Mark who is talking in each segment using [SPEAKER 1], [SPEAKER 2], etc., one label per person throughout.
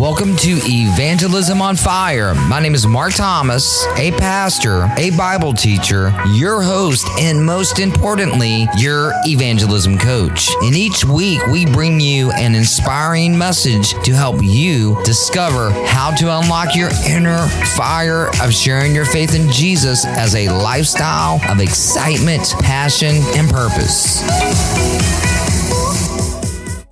[SPEAKER 1] Welcome to Evangelism on Fire. My name is Mark Thomas, a pastor, a Bible teacher, your host, and most importantly, your evangelism coach. And each week, we bring you an inspiring message to help you discover how to unlock your inner fire of sharing your faith in Jesus as a lifestyle of excitement, passion, and purpose.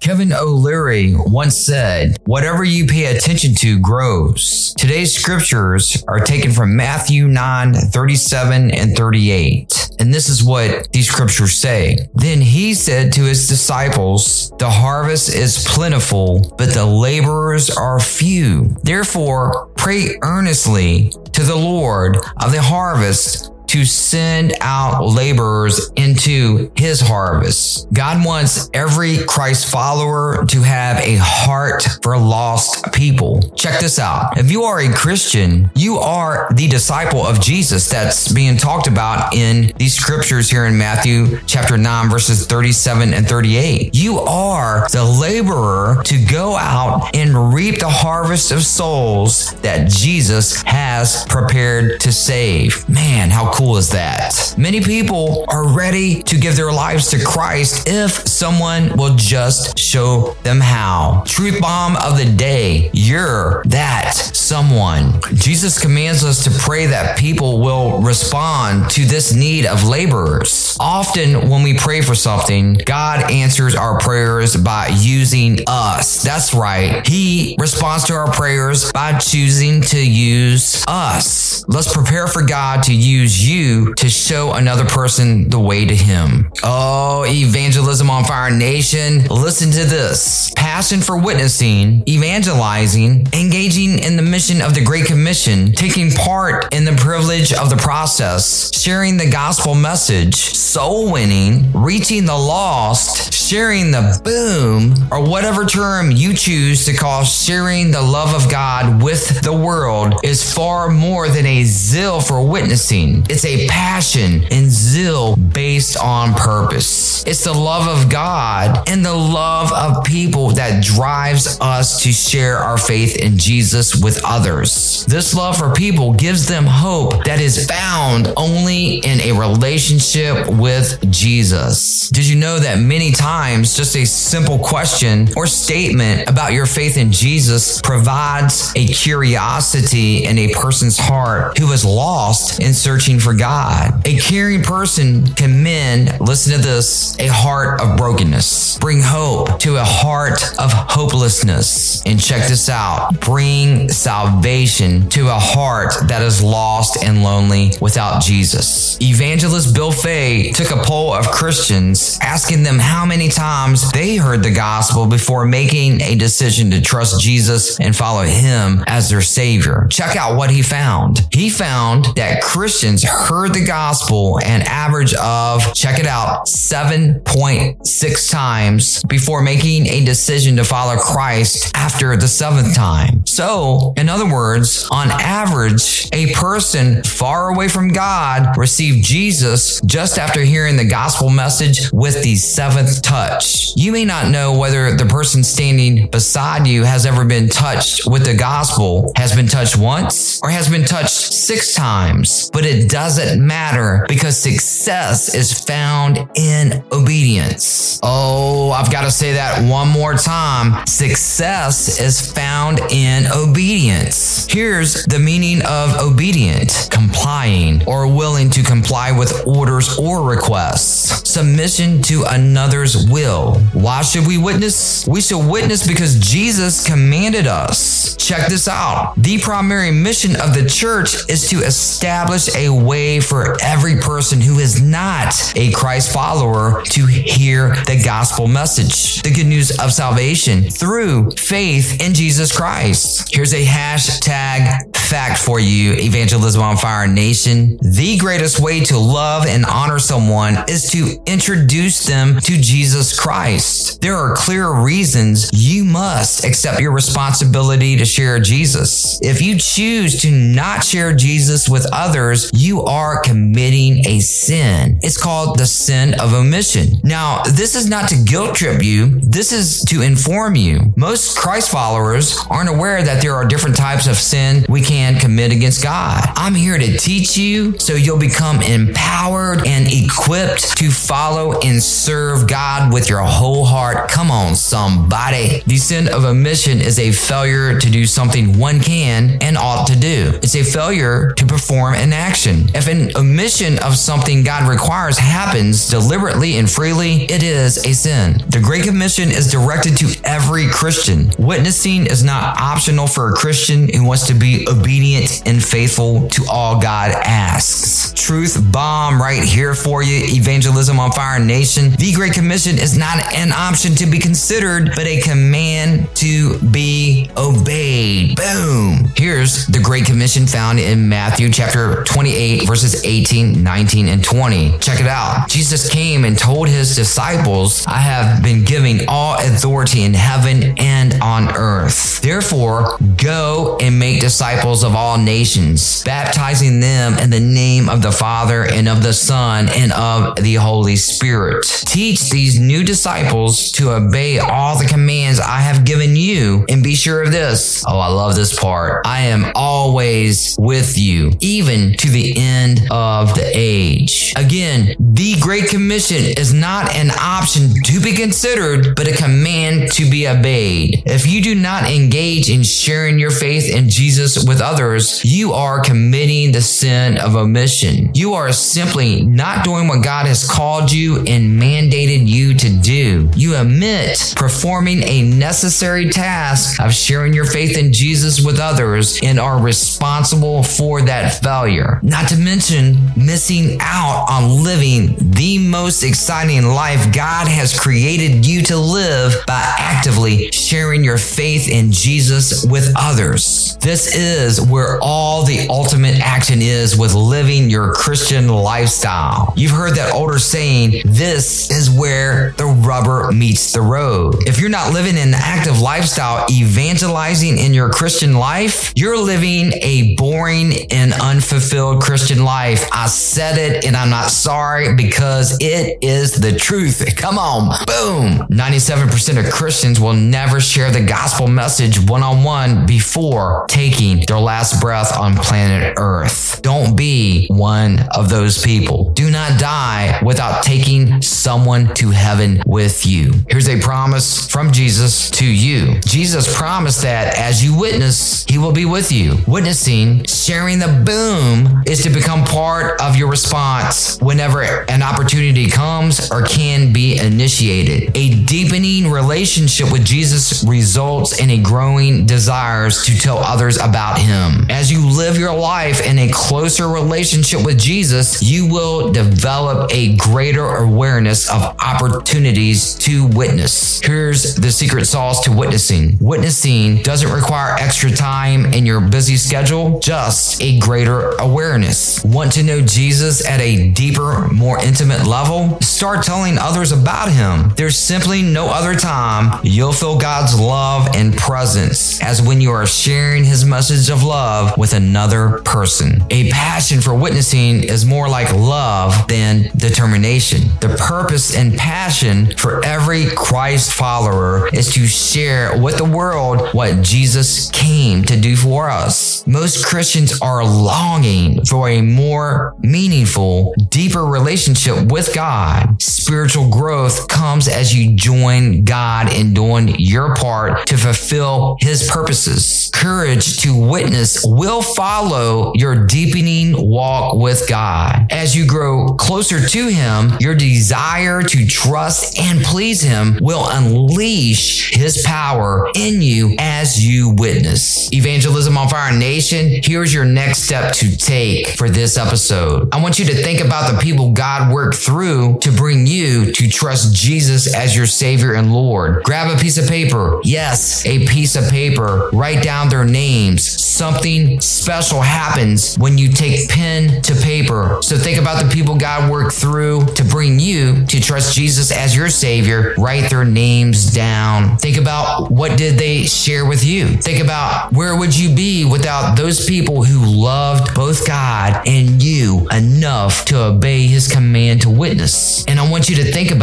[SPEAKER 1] Kevin O'Leary once said, Whatever you pay attention to grows. Today's scriptures are taken from Matthew 9 37 and 38. And this is what these scriptures say. Then he said to his disciples, The harvest is plentiful, but the laborers are few. Therefore, pray earnestly to the Lord of the harvest to send out laborers into his harvest. God wants every Christ follower to have a heart for lost people. Check this out. If you are a Christian, you are the disciple of Jesus that's being talked about in these scriptures here in Matthew chapter 9 verses 37 and 38. You are the laborer to go out and reap the harvest of souls that Jesus has prepared to save. Man, how cool is that? Many people are ready to give their lives to Christ if someone will just show them how. Truth bomb of the day. You're that someone. Jesus commands us to pray that people will respond to this need of laborers. Often when we pray for something, God answers our prayers by using us. That's right. He responds to our prayers by choosing to use us. Let's prepare for God to use you to show another person the way to Him. Oh, Evangelism on Fire Nation, listen to this. Passion for witnessing, evangelizing, engaging in the mission of the Great Commission, taking part in the privilege of the process, sharing the gospel message, soul winning, reaching the lost, sharing the boom, or whatever term you choose to call sharing the love of God with the world is far more than a zeal for witnessing. It's a passion and zeal based on purpose. It's the love of God and the love of people that drives us to share our faith in Jesus with others. This love for people gives them hope that is found only in a relationship with Jesus. Did you know that many times just a simple question or statement about your faith in Jesus provides a curiosity in a person's heart who is lost in searching for God? God. A caring person can mend, listen to this, a heart of brokenness. Bring hope to a heart of hopelessness. And check this out bring salvation to a heart that is lost and lonely without Jesus. Evangelist Bill Fay took a poll of Christians asking them how many times they heard the gospel before making a decision to trust Jesus and follow him as their savior. Check out what he found. He found that Christians heard the gospel an average of, check it out, 7.6 times before making a decision to follow Christ after the seventh time. So, in other words, on average, a person far away from God received Jesus just after hearing the gospel message with the seventh touch. You may not know whether the person standing beside you has ever been touched with the gospel, has been touched once, or has been touched six times, but it doesn't matter because success is found in obedience. Oh, I've got to say that one more time. Success is found in obedience. Here's the meaning of obedient complying or willing to comply with orders or requests, submission to another's will. Why should we witness? We should witness because Jesus commanded us. Check this out. The primary mission of the church is to establish a way for every person who is not a Christ follower to hear the gospel message, the good news of salvation through faith in Jesus Christ. Here's a hashtag fact for you, Evangelism on Fire Nation. The greatest way to love and honor someone is to introduce them to Jesus Christ. There are clear reasons you must accept your responsibility to share Jesus. If you choose to not share Jesus with others, you are committing a sin. It's called the sin of omission. Now, this is not to guilt trip you. This is to inform you. Most Christ followers aren't aware that there are different types of sin we can commit against God. I'm here to teach you so you'll become empowered and equipped to follow and serve God with your whole heart. Come on, somebody. The sin of omission is a failure to do something one can and ought to do. It's a failure to perform an action. If an omission of something God requires happens deliberately and freely, it is a sin. The Great Commission is directed to every Christian. Witnessing is not optional for a Christian who wants to be obedient and faithful to all God asks. Truth bomb right here for you, Evangelism on Fire Nation. The Great Commission is not an option to be considered, but a command to be obeyed. Boom. Here's the Great Commission found in Matthew chapter 28, verses 18, 19, and 20. Check it out. Jesus came and told his disciples, I have been giving all authority in heaven and on earth. Therefore, go and make disciples of all nations, baptizing them in the name of the Father and of the Son and of the Holy Spirit. Teach these new disciples to obey all the commands I have given you, and be sure of this. Oh, I love this part. I am always with you, even to the end of the age. Again, the Great Commission is not an option to be considered, but a command to be obeyed. If you do not engage in sharing your faith in Jesus with others, you are committing the sin of omission. You are simply not doing what God has called you and mandated you to do. You omit performing a necessary task of sharing your faith in Jesus with others and are responsible for that failure. Not to mention missing out on living the most exciting life God has created you to live by actively sharing your faith in Jesus with others. This is where all the ultimate action is with living your Christian lifestyle. You've heard that older saying, this is where the rubber meets the road. If you're not living an active lifestyle, evangelizing in your Christian life, you're living a boring and unfulfilled Christian life. I said it and I'm not sorry because it is the truth. Come on, boom. 97% of Christians will never share the gospel message one on one before taking their last breath on planet Earth. Don't be one of those people. Do not die without taking someone to heaven with you. Here's a promise from Jesus to you. Jesus promised that as you witness, he will be with you. Witnessing, sharing the boom is to become part of your response whenever an opportunity comes or can be initiated. A deepening relationship with Jesus results in a growing desires to tell others about him. As you live your life in a closer relationship with Jesus, you will develop a greater awareness of opportunities to witness. Here's the secret sauce to witnessing. Witnessing doesn't require extra time in your busy schedule, just a greater awareness. Want to know Jesus at a deeper, more intimate level? Start telling others about him. There's simply no other time you'll feel God's love and presence as when you are sharing his message of love with another person. A passion for witnessing is more like love than determination. The purpose and passion for every Christ follower is to share with the world what Jesus came to do for us. Most Christians are longing for a more meaningful, deeper relationship with God. Spiritual growth comes as you join God in doing your part to fulfill his purposes. Courage to witness will follow your deepening walk with God. As you grow closer to him, your desire to trust and please him will unleash his power in you as you witness. Evangelism on Fire Nation, here's your next step to take for this episode. I want you to think about the people God worked through to bring you trust Jesus as your Savior and Lord. Grab a piece of paper. Yes, a piece of paper. Write down their names something special happens when you take pen to paper. So think about the people God worked through to bring you to trust Jesus as your Savior. Write their names down. Think about what did they share with you. Think about where would you be without those people who loved both God and you enough to obey His command to witness. And I want you to think about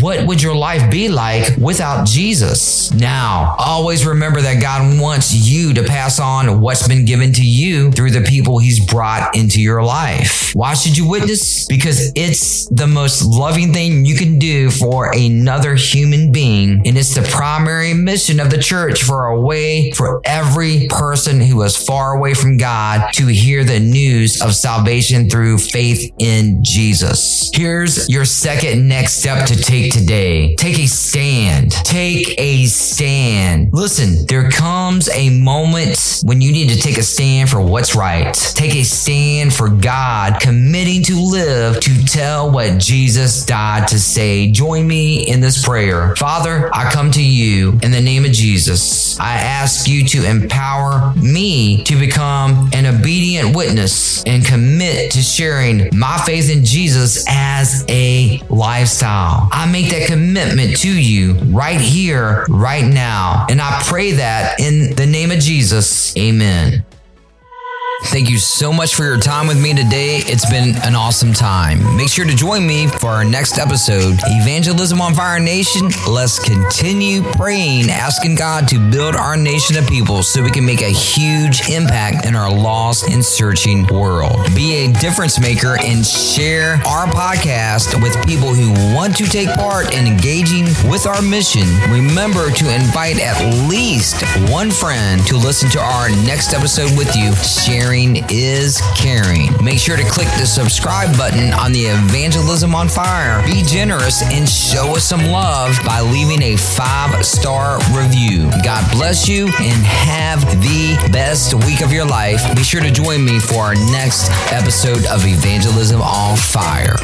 [SPEAKER 1] what would your life be like without Jesus. Now, always remember that God wants you to pass on what's been given to you through the people He's brought into your life. Why should you witness? Because it's the most loving thing you can do for another human being, and it's the primary mission of the church for a way for every person who is far away from God to hear the news of salvation through faith in Jesus. Here's your second next step to take today. Take a stand. Take a stand. Listen, there comes a moment when you need to take a stand for what's right. Take a stand for God, committing to live to tell what Jesus died to say. Join me in this prayer. Father, I come to you in the name of Jesus. I ask you to empower me to become an obedient witness and commit to sharing my faith in Jesus as a lifestyle. I make that commitment to you right here, right now. And I pray that in the name of Jesus. Amen. Thank you so much for your time with me today. It's been an awesome time. Make sure to join me for our next episode, Evangelism on Fire Nation. Let's continue praying, asking God to build our nation of people so we can make a huge impact in our lost and searching world. Be a difference maker and share our podcast with people who want to take part in engaging with our mission. Remember to invite at least one friend to listen to our next episode with you, sharing is caring. Make sure to click the subscribe button on the Evangelism on Fire. Be generous and show us some love by leaving a five star review. God bless you and have the best week of your life. Be sure to join me for our next episode of Evangelism on Fire.